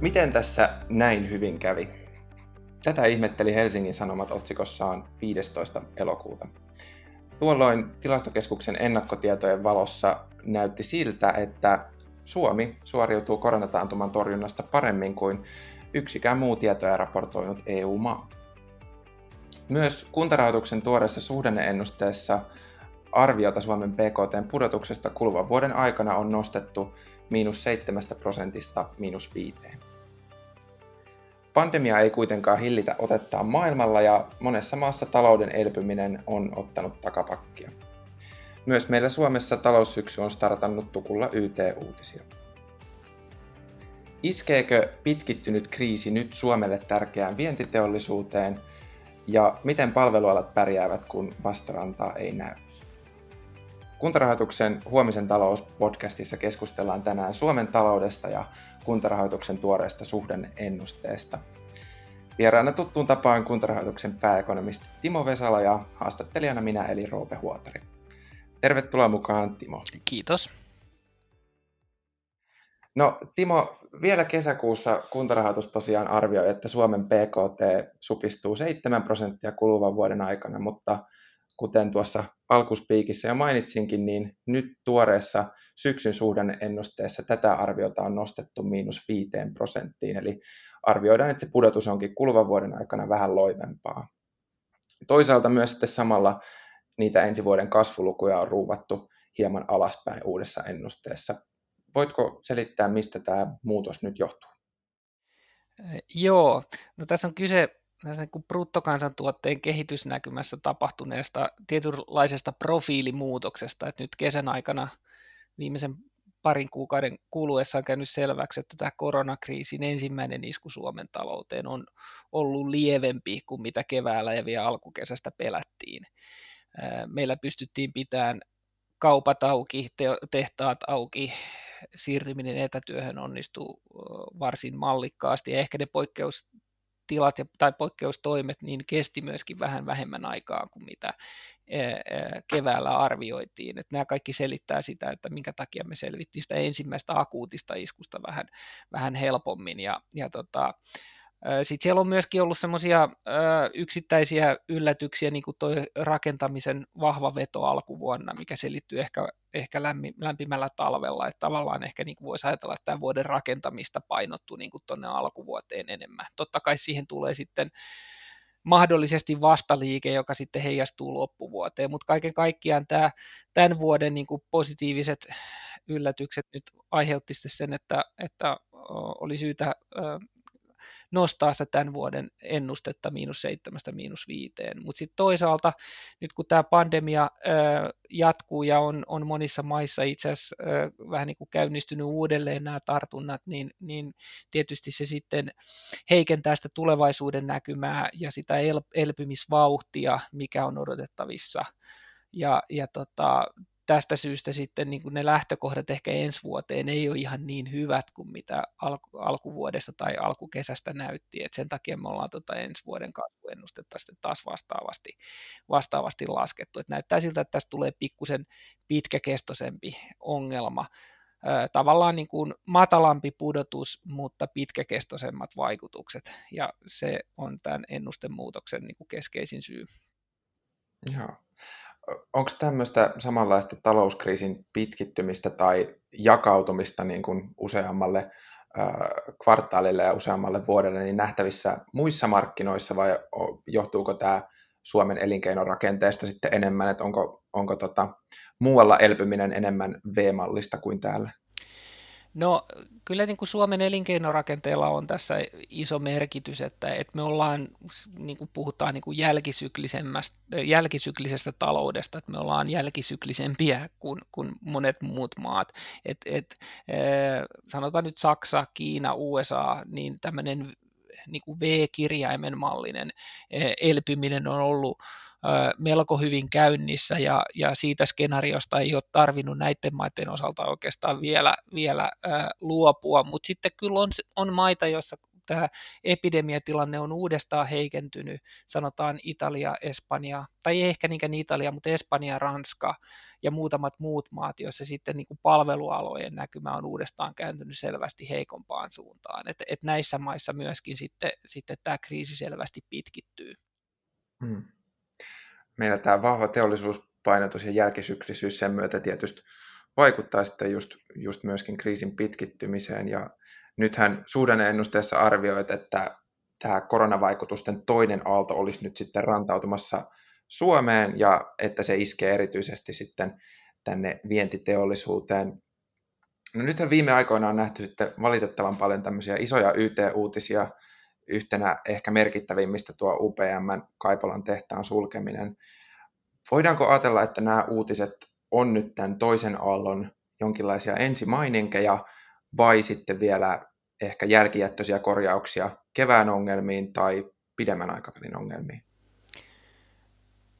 Miten tässä näin hyvin kävi? Tätä ihmetteli Helsingin Sanomat otsikossaan 15. elokuuta. Tuolloin tilastokeskuksen ennakkotietojen valossa näytti siltä, että Suomi suoriutuu koronataantuman torjunnasta paremmin kuin yksikään muu tietoja raportoinut EU-maa. Myös kuntarahoituksen tuoreessa suhdanneennusteessa arviota Suomen BKT pudotuksesta kuluvan vuoden aikana on nostettu miinus 7 prosentista miinus 5. Pandemia ei kuitenkaan hillitä otettaan maailmalla ja monessa maassa talouden elpyminen on ottanut takapakkia. Myös meillä Suomessa taloussyksy on startannut tukulla YT-uutisia. Iskeekö pitkittynyt kriisi nyt Suomelle tärkeään vientiteollisuuteen ja miten palvelualat pärjäävät, kun vastarantaa ei näy? Kuntarahoituksen Huomisen talous-podcastissa keskustellaan tänään Suomen taloudesta ja kuntarahoituksen tuoreesta suhdanneennusteesta. Vieraana tuttuun tapaan kuntarahoituksen pääekonomisti Timo Vesala ja haastattelijana minä eli Roope Huotari. Tervetuloa mukaan Timo. Kiitos. No Timo, vielä kesäkuussa kuntarahoitus tosiaan arvioi, että Suomen PKT supistuu 7 prosenttia kuluvan vuoden aikana, mutta kuten tuossa alkuspiikissä jo mainitsinkin, niin nyt tuoreessa syksyn suhdanneennusteessa tätä arviota on nostettu miinus 5 prosenttiin, eli arvioidaan, että pudotus onkin kuluvan vuoden aikana vähän loivempaa. Toisaalta myös sitten samalla niitä ensi vuoden kasvulukuja on ruuvattu hieman alaspäin uudessa ennusteessa. Voitko selittää, mistä tämä muutos nyt johtuu? Joo, no tässä on kyse tässä niin bruttokansantuotteen kehitysnäkymässä tapahtuneesta tietynlaisesta profiilimuutoksesta, että nyt kesän aikana viimeisen parin kuukauden kuluessa on käynyt selväksi, että tämä koronakriisin ensimmäinen isku Suomen talouteen on ollut lievempi kuin mitä keväällä ja vielä alkukesästä pelättiin. Meillä pystyttiin pitämään kaupat auki, tehtaat auki, siirtyminen etätyöhön onnistuu varsin mallikkaasti ja ehkä ne poikkeustilat ja, tai poikkeustoimet niin kesti myöskin vähän vähemmän aikaa kuin mitä keväällä arvioitiin. Että nämä kaikki selittää sitä, että minkä takia me selvittiin sitä ensimmäistä akuutista iskusta vähän, vähän helpommin. Ja, ja tota, sitten siellä on myöskin ollut semmoisia yksittäisiä yllätyksiä, niin kuin tuo rakentamisen vahva veto alkuvuonna, mikä selittyy ehkä, ehkä lämpimällä talvella, että tavallaan ehkä niin voisi ajatella, että tämän vuoden rakentamista painottuu niin tuonne alkuvuoteen enemmän. Totta kai siihen tulee sitten mahdollisesti vastaliike, joka sitten heijastuu loppuvuoteen, mutta kaiken kaikkiaan tämä, tämän vuoden niin kuin positiiviset yllätykset nyt aiheutti sen, että, että oli syytä nostaa sitä tämän vuoden ennustetta miinus seitsemästä miinus viiteen. Mutta sitten toisaalta nyt kun tämä pandemia jatkuu ja on, on monissa maissa itse asiassa vähän niin kuin käynnistynyt uudelleen nämä tartunnat, niin, niin tietysti se sitten heikentää sitä tulevaisuuden näkymää ja sitä el, elpymisvauhtia, mikä on odotettavissa. Ja, ja tota, tästä syystä sitten niin kuin ne lähtökohdat ehkä ensi vuoteen ei ole ihan niin hyvät kuin mitä alku, alkuvuodesta tai alkukesästä näytti. Et sen takia me ollaan tota ensi vuoden kasvuennustetta sitten taas vastaavasti, vastaavasti laskettu. Et näyttää siltä, että tästä tulee pikkusen pitkäkestoisempi ongelma. Tavallaan niin kuin matalampi pudotus, mutta pitkäkestoisemmat vaikutukset. Ja se on tämän ennustemuutoksen niin kuin keskeisin syy. Joo onko tämmöistä samanlaista talouskriisin pitkittymistä tai jakautumista niin kuin useammalle kvartaalille ja useammalle vuodelle niin nähtävissä muissa markkinoissa vai johtuuko tämä Suomen elinkeinorakenteesta sitten enemmän, että onko, onko tota, muualla elpyminen enemmän V-mallista kuin täällä? No kyllä niin kuin Suomen elinkeinorakenteella on tässä iso merkitys, että, että me ollaan, niin kuin puhutaan niin kuin jälkisyklisestä taloudesta, että me ollaan jälkisyklisempiä kuin, kuin monet muut maat. Et, et, sanotaan nyt Saksa, Kiina, USA, niin tämmöinen niin kuin V-kirjaimen mallinen elpyminen on ollut melko hyvin käynnissä ja, ja siitä skenaariosta ei ole tarvinnut näiden maiden osalta oikeastaan vielä, vielä luopua, mutta sitten kyllä on, on maita, joissa tämä epidemiatilanne on uudestaan heikentynyt, sanotaan Italia, Espanja, tai ei ehkä niinkään Italia, mutta Espanja, Ranska ja muutamat muut maat, joissa sitten niin kuin palvelualojen näkymä on uudestaan kääntynyt selvästi heikompaan suuntaan. Et, et näissä maissa myöskin sitten, sitten tämä kriisi selvästi pitkittyy. Hmm. Meillä tämä vahva teollisuuspainotus ja jälkisyklisyys sen myötä tietysti vaikuttaa sitten just, just myöskin kriisin pitkittymiseen. Ja nythän suhdanneennusteessa arvioit, että tämä koronavaikutusten toinen aalto olisi nyt sitten rantautumassa Suomeen ja että se iskee erityisesti sitten tänne vientiteollisuuteen. No nythän viime aikoina on nähty sitten valitettavan paljon tämmöisiä isoja YT-uutisia, yhtenä ehkä merkittävimmistä tuo UPM Kaipolan tehtaan sulkeminen. Voidaanko ajatella, että nämä uutiset on nyt tämän toisen aallon jonkinlaisia ensimaininkeja vai sitten vielä ehkä jälkijättöisiä korjauksia kevään ongelmiin tai pidemmän aikavälin ongelmiin?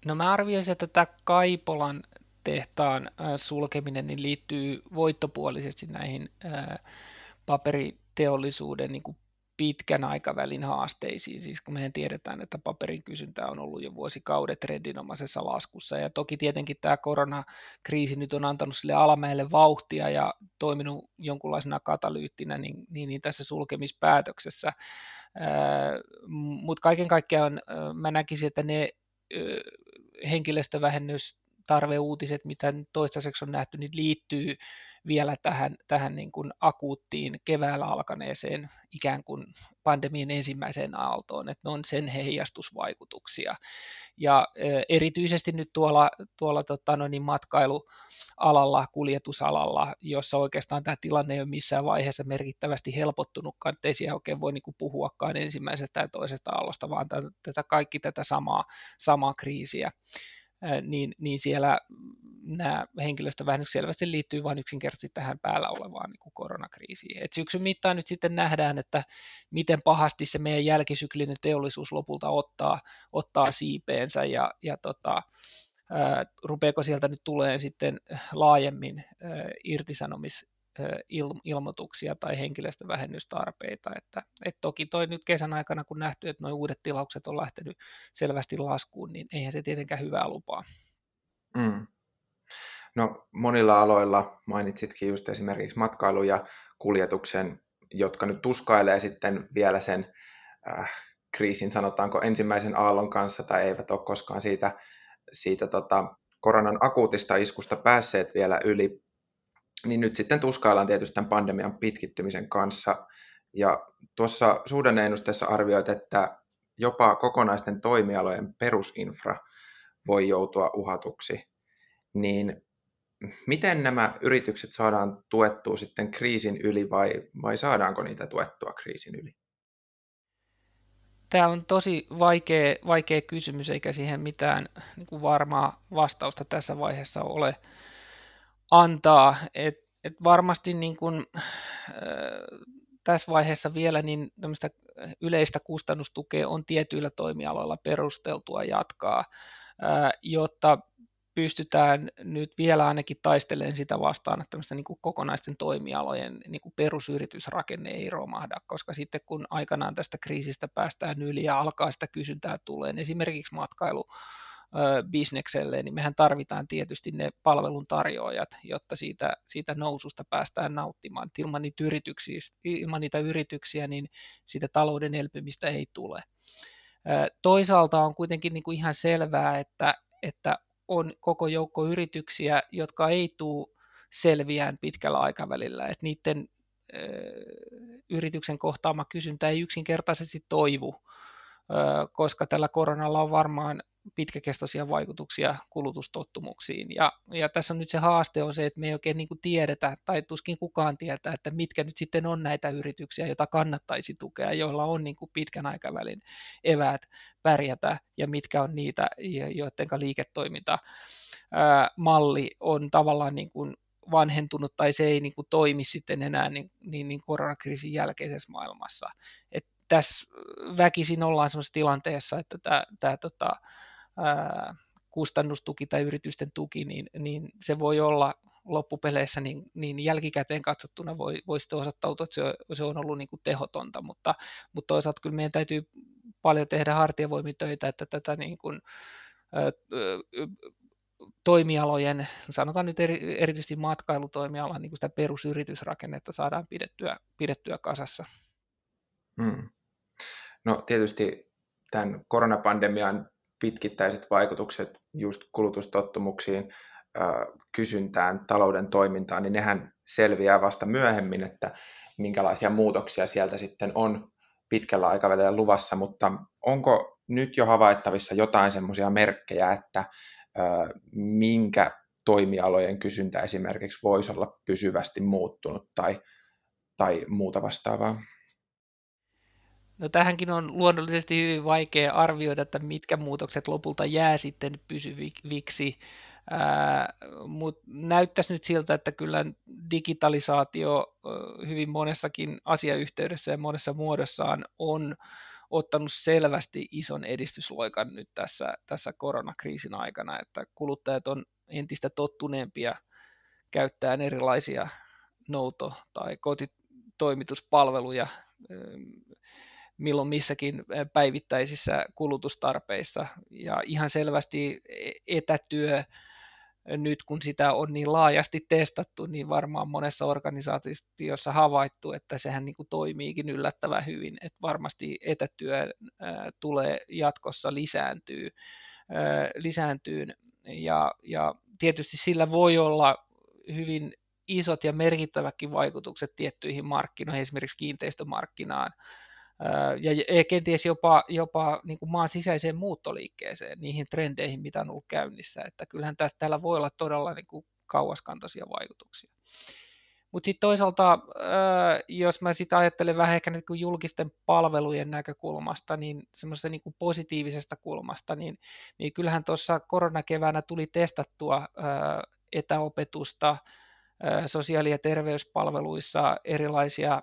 No mä arvioisin, että tämä Kaipolan tehtaan sulkeminen niin liittyy voittopuolisesti näihin paperiteollisuuden niin kuin pitkän aikavälin haasteisiin, siis kun mehän tiedetään, että paperin kysyntä on ollut jo vuosikaudet trendinomaisessa laskussa, ja toki tietenkin tämä koronakriisi nyt on antanut sille alamäelle vauhtia ja toiminut jonkunlaisena katalyyttinä niin, niin, niin tässä sulkemispäätöksessä, mutta kaiken kaikkiaan mä näkisin, että ne henkilöstövähennystarveuutiset, mitä toistaiseksi on nähty, niin liittyy vielä tähän, tähän niin kuin akuuttiin keväällä alkaneeseen ikään kuin pandemian ensimmäiseen aaltoon, että ne on sen heijastusvaikutuksia. Ja erityisesti nyt tuolla, tuolla tota, no niin matkailualalla, kuljetusalalla, jossa oikeastaan tämä tilanne ei ole missään vaiheessa merkittävästi helpottunutkaan, ettei siellä oikein voi niin kuin puhuakaan ensimmäisestä ja toisesta aallosta, vaan tätä, kaikki tätä samaa, samaa kriisiä niin, niin siellä nämä henkilöstövähennykset selvästi liittyy vain yksinkertaisesti tähän päällä olevaan niin kuin koronakriisiin. Et syksyn mittaan nyt sitten nähdään, että miten pahasti se meidän jälkisyklinen teollisuus lopulta ottaa, ottaa siipeensä ja, ja tota, rupeeko sieltä nyt tulee sitten laajemmin irtisanomis ilmoituksia tai henkilöstövähennystarpeita. Että, et toki toi nyt kesän aikana, kun nähty, että nuo uudet tilaukset on lähtenyt selvästi laskuun, niin eihän se tietenkään hyvää lupaa. Mm. No monilla aloilla mainitsitkin just esimerkiksi matkailu ja kuljetuksen, jotka nyt tuskailee sitten vielä sen äh, kriisin, sanotaanko ensimmäisen aallon kanssa, tai eivät ole koskaan siitä, siitä tota, koronan akuutista iskusta päässeet vielä yli niin nyt sitten tuskaillaan tietysti tämän pandemian pitkittymisen kanssa. Ja tuossa suhdanneennusteessa arvioit, että jopa kokonaisten toimialojen perusinfra voi joutua uhatuksi. Niin miten nämä yritykset saadaan tuettua sitten kriisin yli vai, vai saadaanko niitä tuettua kriisin yli? Tämä on tosi vaikea, vaikea kysymys, eikä siihen mitään niin kuin varmaa vastausta tässä vaiheessa ole antaa. Et, et varmasti niin kun, äh, tässä vaiheessa vielä niin yleistä kustannustukea on tietyillä toimialoilla perusteltua jatkaa, äh, jotta pystytään nyt vielä ainakin taistelemaan sitä vastaan, että tämmöistä niin kuin kokonaisten toimialojen niin kuin perusyritysrakenne ei romahda, koska sitten kun aikanaan tästä kriisistä päästään yli ja alkaa sitä kysyntää tulee, niin esimerkiksi matkailu bisnekselle, niin mehän tarvitaan tietysti ne palveluntarjoajat, jotta siitä, siitä noususta päästään nauttimaan. ilman niitä, yrityksiä, ilman niitä yrityksiä, niin siitä talouden elpymistä ei tule. Toisaalta on kuitenkin niin kuin ihan selvää, että, että on koko joukko yrityksiä, jotka ei tule selviään pitkällä aikavälillä, että niiden yrityksen kohtaama kysyntä ei yksinkertaisesti toivu, koska tällä koronalla on varmaan pitkäkestoisia vaikutuksia kulutustottumuksiin. Ja, ja tässä on nyt se haaste on se, että me ei oikein niin kuin tiedetä, tai tuskin kukaan tietää, että mitkä nyt sitten on näitä yrityksiä, joita kannattaisi tukea, joilla on niin kuin pitkän aikavälin eväät pärjätä, ja mitkä on niitä, joiden liiketoiminta malli on tavallaan niin kuin vanhentunut tai se ei niin kuin toimi sitten enää niin, niin, niin koronakriisin jälkeisessä maailmassa. Et tässä väkisin ollaan sellaisessa tilanteessa, että tämä, tämä tota, kustannustuki tai yritysten tuki, niin, niin se voi olla loppupeleissä, niin, niin jälkikäteen katsottuna voi, voi sitten osoittautua, että se on, se on ollut niin kuin tehotonta, mutta, mutta toisaalta kyllä meidän täytyy paljon tehdä hartiavoimitöitä, että tätä niin kuin, ö, toimialojen, sanotaan nyt eri, erityisesti matkailutoimialan niin kuin sitä perusyritysrakennetta saadaan pidettyä, pidettyä kasassa. Hmm. No tietysti tämän koronapandemian pitkittäiset vaikutukset just kulutustottumuksiin, kysyntään, talouden toimintaan, niin nehän selviää vasta myöhemmin, että minkälaisia muutoksia sieltä sitten on pitkällä aikavälillä luvassa, mutta onko nyt jo havaittavissa jotain semmoisia merkkejä, että minkä toimialojen kysyntä esimerkiksi voisi olla pysyvästi muuttunut tai, tai muuta vastaavaa? No tähänkin on luonnollisesti hyvin vaikea arvioida, että mitkä muutokset lopulta jää sitten pysyviksi, mutta näyttäisi nyt siltä, että kyllä digitalisaatio hyvin monessakin asiayhteydessä ja monessa muodossaan on ottanut selvästi ison edistysloikan nyt tässä, tässä koronakriisin aikana, että kuluttajat on entistä tottuneempia käyttämään erilaisia nouto- tai kotitoimituspalveluja milloin missäkin päivittäisissä kulutustarpeissa. Ja ihan selvästi e-, etätyö nyt kun sitä on niin laajasti testattu, niin varmaan monessa organisaatiossa havaittu, että sehän niin kuin toimiikin yllättävän hyvin, että varmasti etätyö tulee jatkossa lisääntyy, lisääntyyn. Ja, ja tietysti sillä voi olla hyvin isot ja merkittävätkin vaikutukset tiettyihin markkinoihin, esimerkiksi kiinteistömarkkinaan, ja kenties jopa, jopa niin kuin maan sisäiseen muuttoliikkeeseen, niihin trendeihin, mitä on ollut käynnissä. Että kyllähän tästä, täällä voi olla todella niin kuin kauaskantoisia vaikutuksia. Mutta sitten toisaalta, jos mä sitä ajattelen vähän ehkä niin kuin julkisten palvelujen näkökulmasta, niin semmoisesta niin kuin positiivisesta kulmasta, niin, niin kyllähän tuossa koronakeväänä tuli testattua etäopetusta, sosiaali- ja terveyspalveluissa erilaisia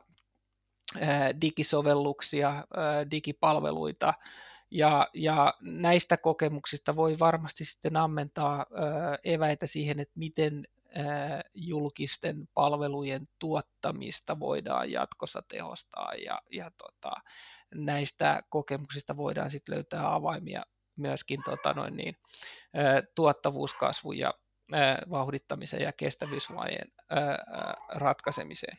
digisovelluksia, digipalveluita, ja, ja näistä kokemuksista voi varmasti sitten ammentaa eväitä siihen, että miten julkisten palvelujen tuottamista voidaan jatkossa tehostaa ja, ja tota, näistä kokemuksista voidaan sitten löytää avaimia myöskin tota noin niin, tuottavuuskasvun ja vauhdittamisen ja kestävyysvajeen ratkaisemiseen.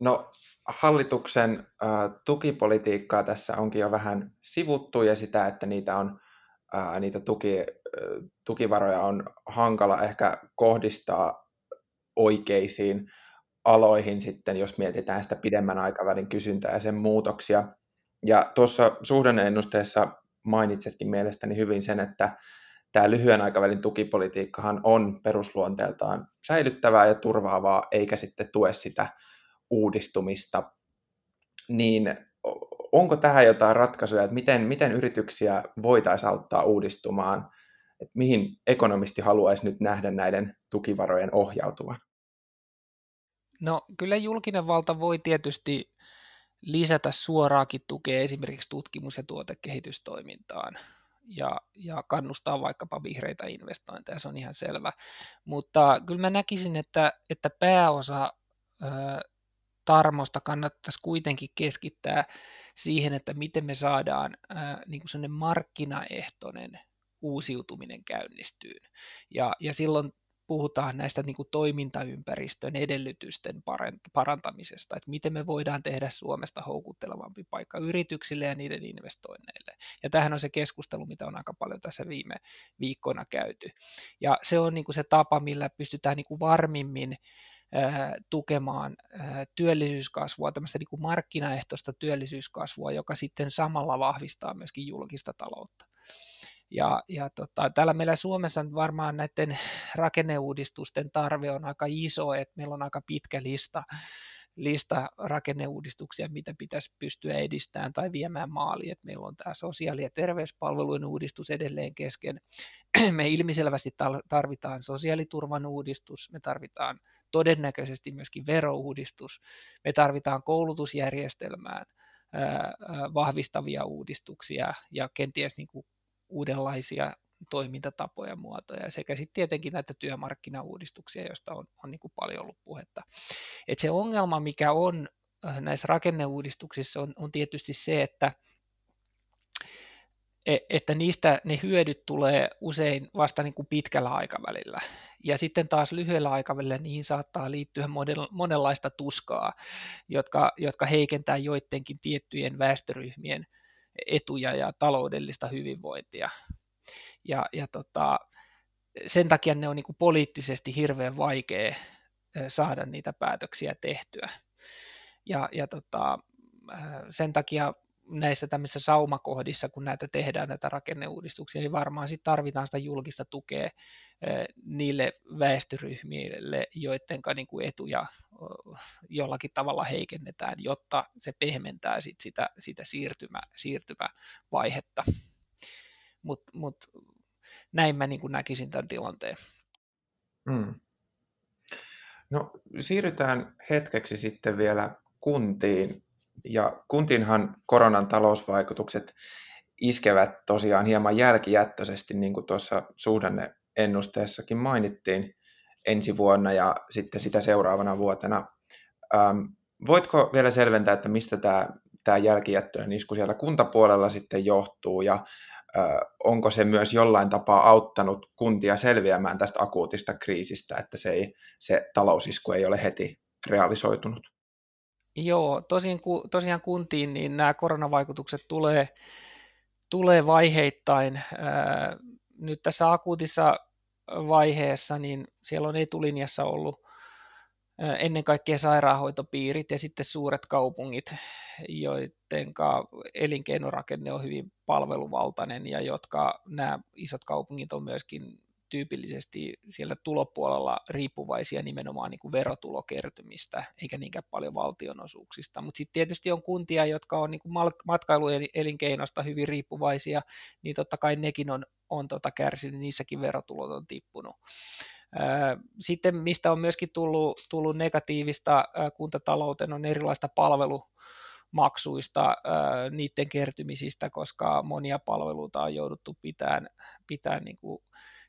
No hallituksen tukipolitiikkaa tässä onkin jo vähän sivuttu ja sitä, että niitä, on, niitä tuki, tukivaroja on hankala ehkä kohdistaa oikeisiin aloihin sitten, jos mietitään sitä pidemmän aikavälin kysyntää ja sen muutoksia. Ja tuossa suhdanneennusteessa mainitsetkin mielestäni hyvin sen, että tämä lyhyen aikavälin tukipolitiikkahan on perusluonteeltaan säilyttävää ja turvaavaa, eikä sitten tue sitä uudistumista, niin onko tähän jotain ratkaisuja, että miten, miten yrityksiä voitaisiin auttaa uudistumaan, että mihin ekonomisti haluaisi nyt nähdä näiden tukivarojen ohjautuvan? No kyllä julkinen valta voi tietysti lisätä suoraakin tukea esimerkiksi tutkimus- ja tuotekehitystoimintaan ja, ja kannustaa vaikkapa vihreitä investointeja, se on ihan selvä. Mutta kyllä mä näkisin, että, että pääosa tarmosta kannattaisi kuitenkin keskittää siihen, että miten me saadaan niin kuin sellainen markkinaehtoinen uusiutuminen käynnistyyn. Ja, ja silloin puhutaan näistä niin kuin toimintaympäristön edellytysten parantamisesta, että miten me voidaan tehdä Suomesta houkuttelevampi paikka yrityksille ja niiden investoinneille. Ja tähän on se keskustelu, mitä on aika paljon tässä viime viikkoina käyty. Ja se on niin kuin se tapa, millä pystytään niin kuin varmimmin tukemaan työllisyyskasvua, tämmöistä niin kuin markkinaehtoista työllisyyskasvua, joka sitten samalla vahvistaa myöskin julkista taloutta. Ja, ja tota, täällä meillä Suomessa varmaan näiden rakenneuudistusten tarve on aika iso, että meillä on aika pitkä lista, lista rakenneuudistuksia, mitä pitäisi pystyä edistämään tai viemään maaliin. Että meillä on tämä sosiaali- ja terveyspalvelujen uudistus edelleen kesken. Me ilmiselvästi tarvitaan sosiaaliturvan uudistus, me tarvitaan todennäköisesti myöskin verouudistus. Me tarvitaan koulutusjärjestelmään vahvistavia uudistuksia ja kenties niin kuin uudenlaisia toimintatapoja muotoja sekä sitten tietenkin näitä työmarkkinauudistuksia, joista on, on niin kuin paljon ollut puhetta. Et se ongelma, mikä on näissä rakenneuudistuksissa, on, on tietysti se, että E, että niistä ne hyödyt tulee usein vasta niin kuin pitkällä aikavälillä. Ja sitten taas lyhyellä aikavälillä niihin saattaa liittyä monenlaista tuskaa, jotka, jotka heikentää joidenkin tiettyjen väestöryhmien etuja ja taloudellista hyvinvointia. Ja, ja tota, sen takia ne on niin kuin poliittisesti hirveän vaikea saada niitä päätöksiä tehtyä. Ja, ja tota, sen takia näissä tämmöisissä saumakohdissa, kun näitä tehdään, näitä rakenneuudistuksia, niin varmaan sitten tarvitaan sitä julkista tukea niille väestöryhmille, joiden kuin etuja jollakin tavalla heikennetään, jotta se pehmentää sit sitä, sitä siirtymä, siirtymävaihetta. Mutta mut, näin mä niin näkisin tämän tilanteen. Hmm. No, siirrytään hetkeksi sitten vielä kuntiin ja kuntiinhan koronan talousvaikutukset iskevät tosiaan hieman jälkijättöisesti, niin kuin tuossa suhdanneennusteessakin mainittiin ensi vuonna ja sitten sitä seuraavana vuotena. Ähm, voitko vielä selventää, että mistä tämä, tämä jälkijättöinen isku siellä kuntapuolella sitten johtuu ja onko se myös jollain tapaa auttanut kuntia selviämään tästä akuutista kriisistä, että se, ei, se talousisku ei ole heti realisoitunut? Joo, tosiaan, tosiaan kuntiin niin nämä koronavaikutukset tulee, tulee vaiheittain. Nyt tässä akuutissa vaiheessa niin siellä on etulinjassa ollut ennen kaikkea sairaanhoitopiirit ja sitten suuret kaupungit, joiden elinkeinorakenne on hyvin palveluvaltainen ja jotka nämä isot kaupungit on myöskin tyypillisesti siellä tulopuolella riippuvaisia nimenomaan niin kuin verotulokertymistä, eikä niinkään paljon valtionosuuksista. Mutta sitten tietysti on kuntia, jotka on niin matkailuelinkeinosta hyvin riippuvaisia, niin totta kai nekin on, on tota kärsinyt, niissäkin verotulot on tippunut. Sitten mistä on myöskin tullut, tullut negatiivista kuntatalouteen on erilaista palvelu, maksuista, niiden kertymisistä, koska monia palveluita on jouduttu pitämään, pitämään niin kuin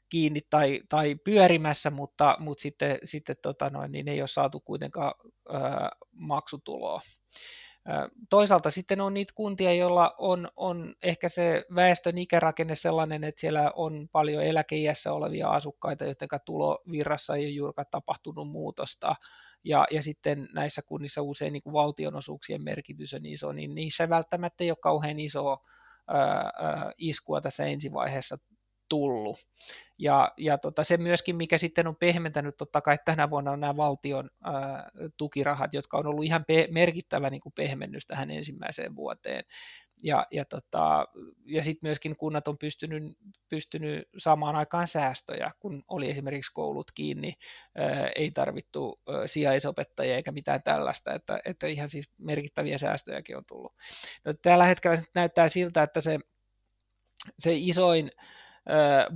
kiinni tai, tai pyörimässä, mutta, mutta sitten, sitten tota noin, niin ei ole saatu kuitenkaan maksutuloa. Toisaalta sitten on niitä kuntia, joilla on, on ehkä se väestön ikärakenne sellainen, että siellä on paljon eläkeiässä olevia asukkaita, joiden tulovirrassa ei ole juurikaan tapahtunut muutosta. Ja, ja sitten näissä kunnissa usein niin kuin valtionosuuksien merkitys on iso, niin niissä välttämättä ei ole kauhean isoa iskua tässä ensivaiheessa tullut. Ja, ja tota, se myöskin, mikä sitten on pehmentänyt totta kai tänä vuonna on nämä valtion ää, tukirahat, jotka on ollut ihan pe- merkittävä niin kuin pehmennys tähän ensimmäiseen vuoteen. Ja, ja, tota, ja sitten myöskin kunnat on pystynyt, pystynyt saamaan aikaan säästöjä, kun oli esimerkiksi koulut kiinni, ää, ei tarvittu ää, sijaisopettajia eikä mitään tällaista, että, että ihan siis merkittäviä säästöjäkin on tullut. No, tällä hetkellä näyttää siltä, että se, se isoin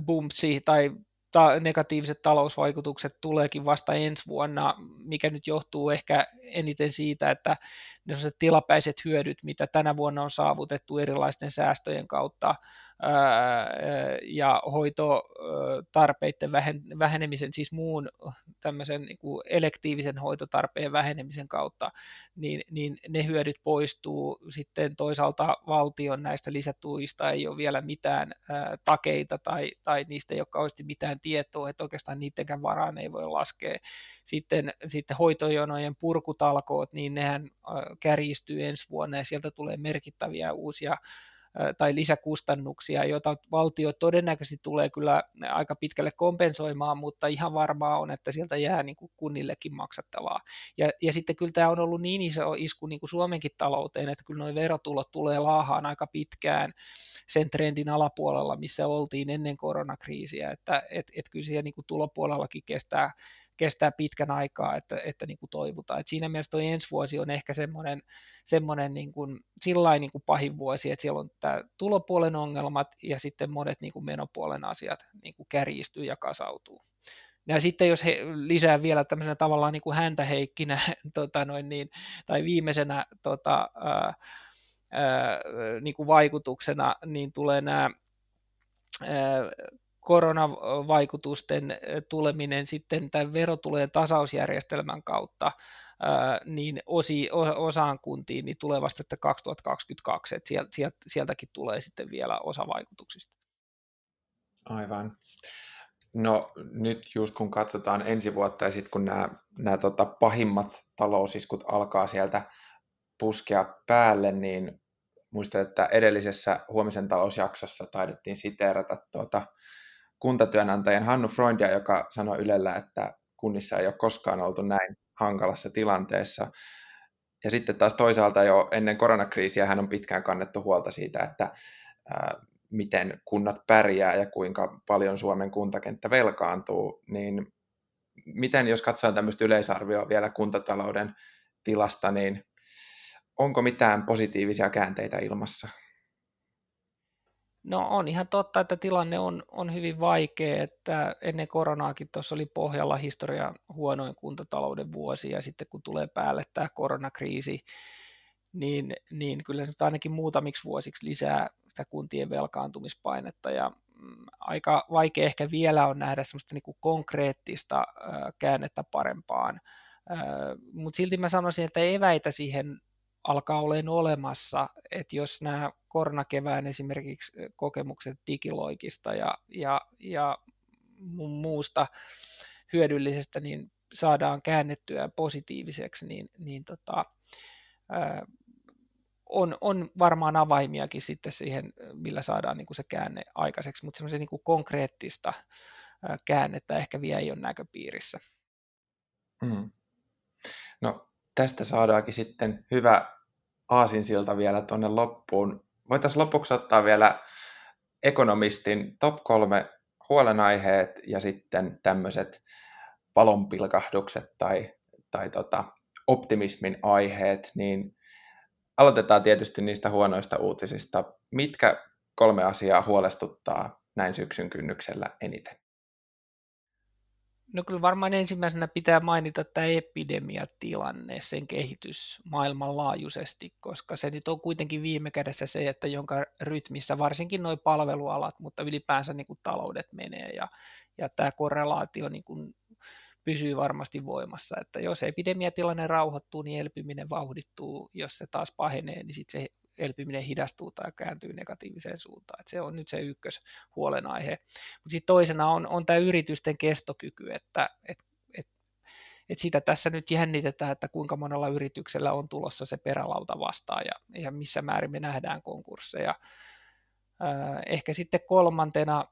bumpsi tai ta- negatiiviset talousvaikutukset tuleekin vasta ensi vuonna, mikä nyt johtuu ehkä eniten siitä, että ne tilapäiset hyödyt, mitä tänä vuonna on saavutettu erilaisten säästöjen kautta, ja hoitotarpeiden vähenemisen, siis muun tämmöisen niin kuin elektiivisen hoitotarpeen vähenemisen kautta, niin, niin ne hyödyt poistuu. Sitten toisaalta valtion näistä lisätuista ei ole vielä mitään takeita tai, tai niistä ei ole kauheasti mitään tietoa, että oikeastaan niidenkään varaan ei voi laskea. Sitten, sitten hoitojonojen purkutalkoot, niin nehän kärjistyy ensi vuonna ja sieltä tulee merkittäviä uusia tai lisäkustannuksia, joita valtio todennäköisesti tulee kyllä aika pitkälle kompensoimaan, mutta ihan varmaa on, että sieltä jää niin kuin kunnillekin maksattavaa. Ja, ja sitten kyllä tämä on ollut niin iso isku niin kuin Suomenkin talouteen, että kyllä nuo verotulot tulee laahaan aika pitkään sen trendin alapuolella, missä oltiin ennen koronakriisiä, että et, et kyllä siellä niin kuin tulopuolellakin kestää kestää pitkän aikaa, että, että niin kuin toivotaan. Et siinä mielessä tuo ensi vuosi on ehkä semmoinen, semmoinen niin kuin, sillain niin kuin pahin vuosi, että siellä on tämä tulopuolen ongelmat ja sitten monet niin kuin menopuolen asiat niin kuin kärjistyy ja kasautuu. Ja sitten jos he lisää vielä tämmöisenä tavallaan niin kuin häntäheikkinä tota noin niin, tai viimeisenä tota, ää, ää, niin kuin vaikutuksena, niin tulee nämä koronavaikutusten tuleminen sitten tämän verotulojen tasausjärjestelmän kautta niin osi, osaan kuntiin niin tulee vasta sitten 2022, että sielt, sieltäkin tulee sitten vielä osa vaikutuksista. Aivan. No nyt just kun katsotaan ensi vuotta ja sitten kun nämä, nämä tota, pahimmat talousiskut alkaa sieltä puskea päälle, niin muistan, että edellisessä huomisen talousjaksossa taidettiin siteerata tuota kuntatyönantajan Hannu Freundia, joka sanoi Ylellä, että kunnissa ei ole koskaan oltu näin hankalassa tilanteessa. Ja sitten taas toisaalta jo ennen koronakriisiä hän on pitkään kannettu huolta siitä, että miten kunnat pärjää ja kuinka paljon Suomen kuntakenttä velkaantuu, niin miten jos katsotaan tämmöistä yleisarvioa vielä kuntatalouden tilasta, niin onko mitään positiivisia käänteitä ilmassa? No on ihan totta, että tilanne on, on hyvin vaikea, että ennen koronaakin tuossa oli pohjalla historia huonoin kuntatalouden vuosi ja sitten kun tulee päälle tämä koronakriisi, niin, niin kyllä nyt ainakin muutamiksi vuosiksi lisää sitä kuntien velkaantumispainetta ja mm, aika vaikea ehkä vielä on nähdä semmoista niin kuin konkreettista käännettä parempaan, mutta silti mä sanoisin, että eväitä siihen alkaa olemaan olemassa, että jos nämä koronakevään esimerkiksi kokemukset digiloikista ja, ja, ja muusta hyödyllisestä niin saadaan käännettyä positiiviseksi, niin, niin tota, on, on varmaan avaimiakin sitten siihen, millä saadaan niin kuin se käänne aikaiseksi, mutta semmoisen niin konkreettista ää, käännettä ehkä vielä ei ole näköpiirissä. Mm. No tästä saadaankin sitten hyvä aasinsilta vielä tuonne loppuun. Voitaisiin lopuksi ottaa vielä ekonomistin top kolme huolenaiheet ja sitten tämmöiset valonpilkahdukset tai, tai tota, optimismin aiheet, niin aloitetaan tietysti niistä huonoista uutisista. Mitkä kolme asiaa huolestuttaa näin syksyn kynnyksellä eniten? No kyllä varmaan ensimmäisenä pitää mainita tämä epidemiatilanne, sen kehitys maailmanlaajuisesti, koska se nyt on kuitenkin viime kädessä se, että jonka rytmissä varsinkin nuo palvelualat, mutta ylipäänsä niin kuin taloudet menee ja, ja tämä korrelaatio niin kuin pysyy varmasti voimassa, että jos epidemiatilanne rauhoittuu, niin elpyminen vauhdittuu, jos se taas pahenee, niin sitten se elpyminen hidastuu tai kääntyy negatiiviseen suuntaan. Et se on nyt se ykkös huolenaihe. Mutta sitten toisena on, on tämä yritysten kestokyky, että et, et, et sitä tässä nyt jännitetään, että kuinka monella yrityksellä on tulossa se perälauta vastaan ja, ja missä määrin me nähdään konkursseja. Ehkä sitten kolmantena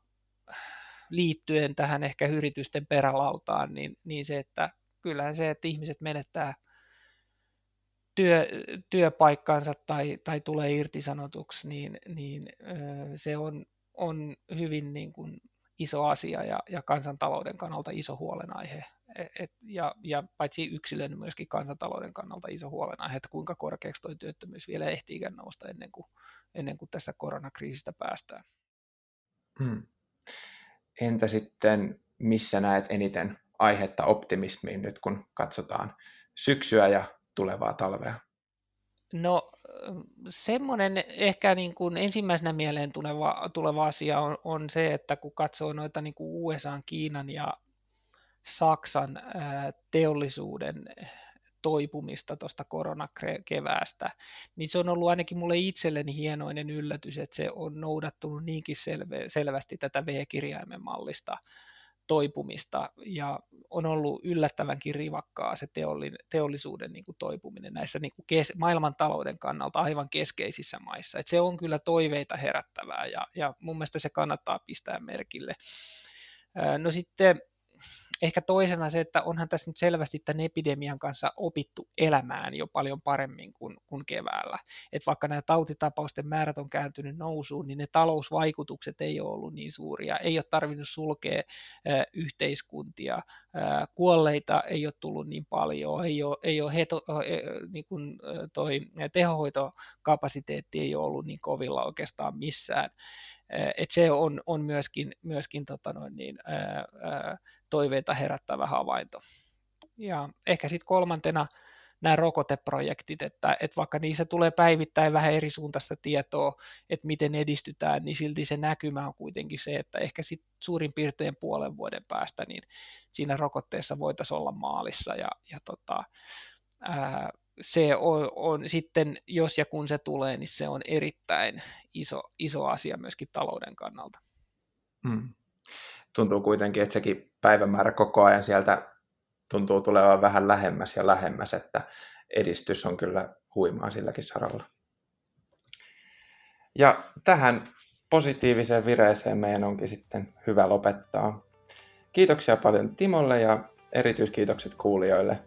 liittyen tähän ehkä yritysten perälautaan, niin, niin se, että kyllähän se, että ihmiset menettää työ, työpaikkansa tai, tai tulee irtisanotuksi, niin, niin se on, on hyvin niin kuin iso asia ja, ja kansantalouden kannalta iso huolenaihe. E, et, ja, ja paitsi yksilön, myöskin kansantalouden kannalta iso huolenaihe, että kuinka korkeaksi tuo työttömyys vielä ehtiikään nousta ennen kuin, ennen kuin tästä koronakriisistä päästään. Hmm. Entä sitten, missä näet eniten aihetta optimismiin nyt, kun katsotaan syksyä ja tulevaa talvea? No semmoinen ehkä niin kuin ensimmäisenä mieleen tuleva, tuleva asia on, on se, että kun katsoo noita niin kuin USA, Kiinan ja Saksan ää, teollisuuden toipumista tuosta koronakeväästä, niin se on ollut ainakin mulle itselleni hienoinen yllätys, että se on noudattunut niinkin selve, selvästi tätä V-kirjaimen mallista toipumista ja on ollut yllättävänkin rivakkaa se teollisuuden niin kuin toipuminen näissä niin kuin kes, maailmantalouden kannalta aivan keskeisissä maissa. Et se on kyllä toiveita herättävää ja, ja mun mielestä se kannattaa pistää merkille. No sitten ehkä toisena se, että onhan tässä nyt selvästi tämän epidemian kanssa opittu elämään jo paljon paremmin kuin, kuin keväällä. Että vaikka nämä tautitapausten määrät on kääntynyt nousuun, niin ne talousvaikutukset ei ole ollut niin suuria. Ei ole tarvinnut sulkea äh, yhteiskuntia. Äh, kuolleita ei ole tullut niin paljon. Ei ole, ei ole heto, äh, niin kuin toi tehohoitokapasiteetti ei ole ollut niin kovilla oikeastaan missään. Et se on, on myöskin, myöskin tota noin niin, ää, ää, toiveita herättävä havainto. Ja ehkä sitten kolmantena nämä rokoteprojektit, että, että vaikka niissä tulee päivittäin vähän eri suuntaista tietoa, että miten edistytään, niin silti se näkymä on kuitenkin se, että ehkä sit suurin piirtein puolen vuoden päästä niin siinä rokotteessa voitaisiin olla maalissa ja, ja tota, ää, se on, on sitten, jos ja kun se tulee, niin se on erittäin iso, iso asia myöskin talouden kannalta. Hmm. Tuntuu kuitenkin, että sekin päivämäärä koko ajan sieltä tuntuu tulevan vähän lähemmäs ja lähemmäs, että edistys on kyllä huimaa silläkin saralla. Ja tähän positiiviseen vireeseen meidän onkin sitten hyvä lopettaa. Kiitoksia paljon Timolle ja erityiskiitokset kuulijoille.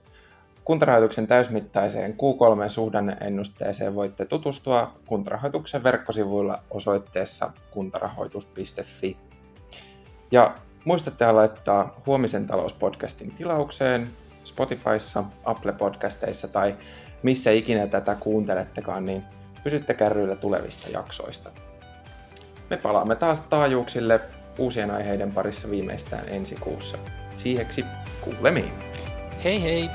Kuntarahoituksen täysmittaiseen Q3 suhdanneennusteeseen voitte tutustua Kuntarahoituksen verkkosivuilla osoitteessa kuntarahoitus.fi. Ja muistatte laittaa huomisen talouspodcastin tilaukseen Spotifyssa, Apple Podcasteissa tai missä ikinä tätä kuuntelettekaan, niin pysytte kärryillä tulevista jaksoista. Me palaamme taas taajuuksille uusien aiheiden parissa viimeistään ensi kuussa. Siiheksi kuulemiin. Hei hei!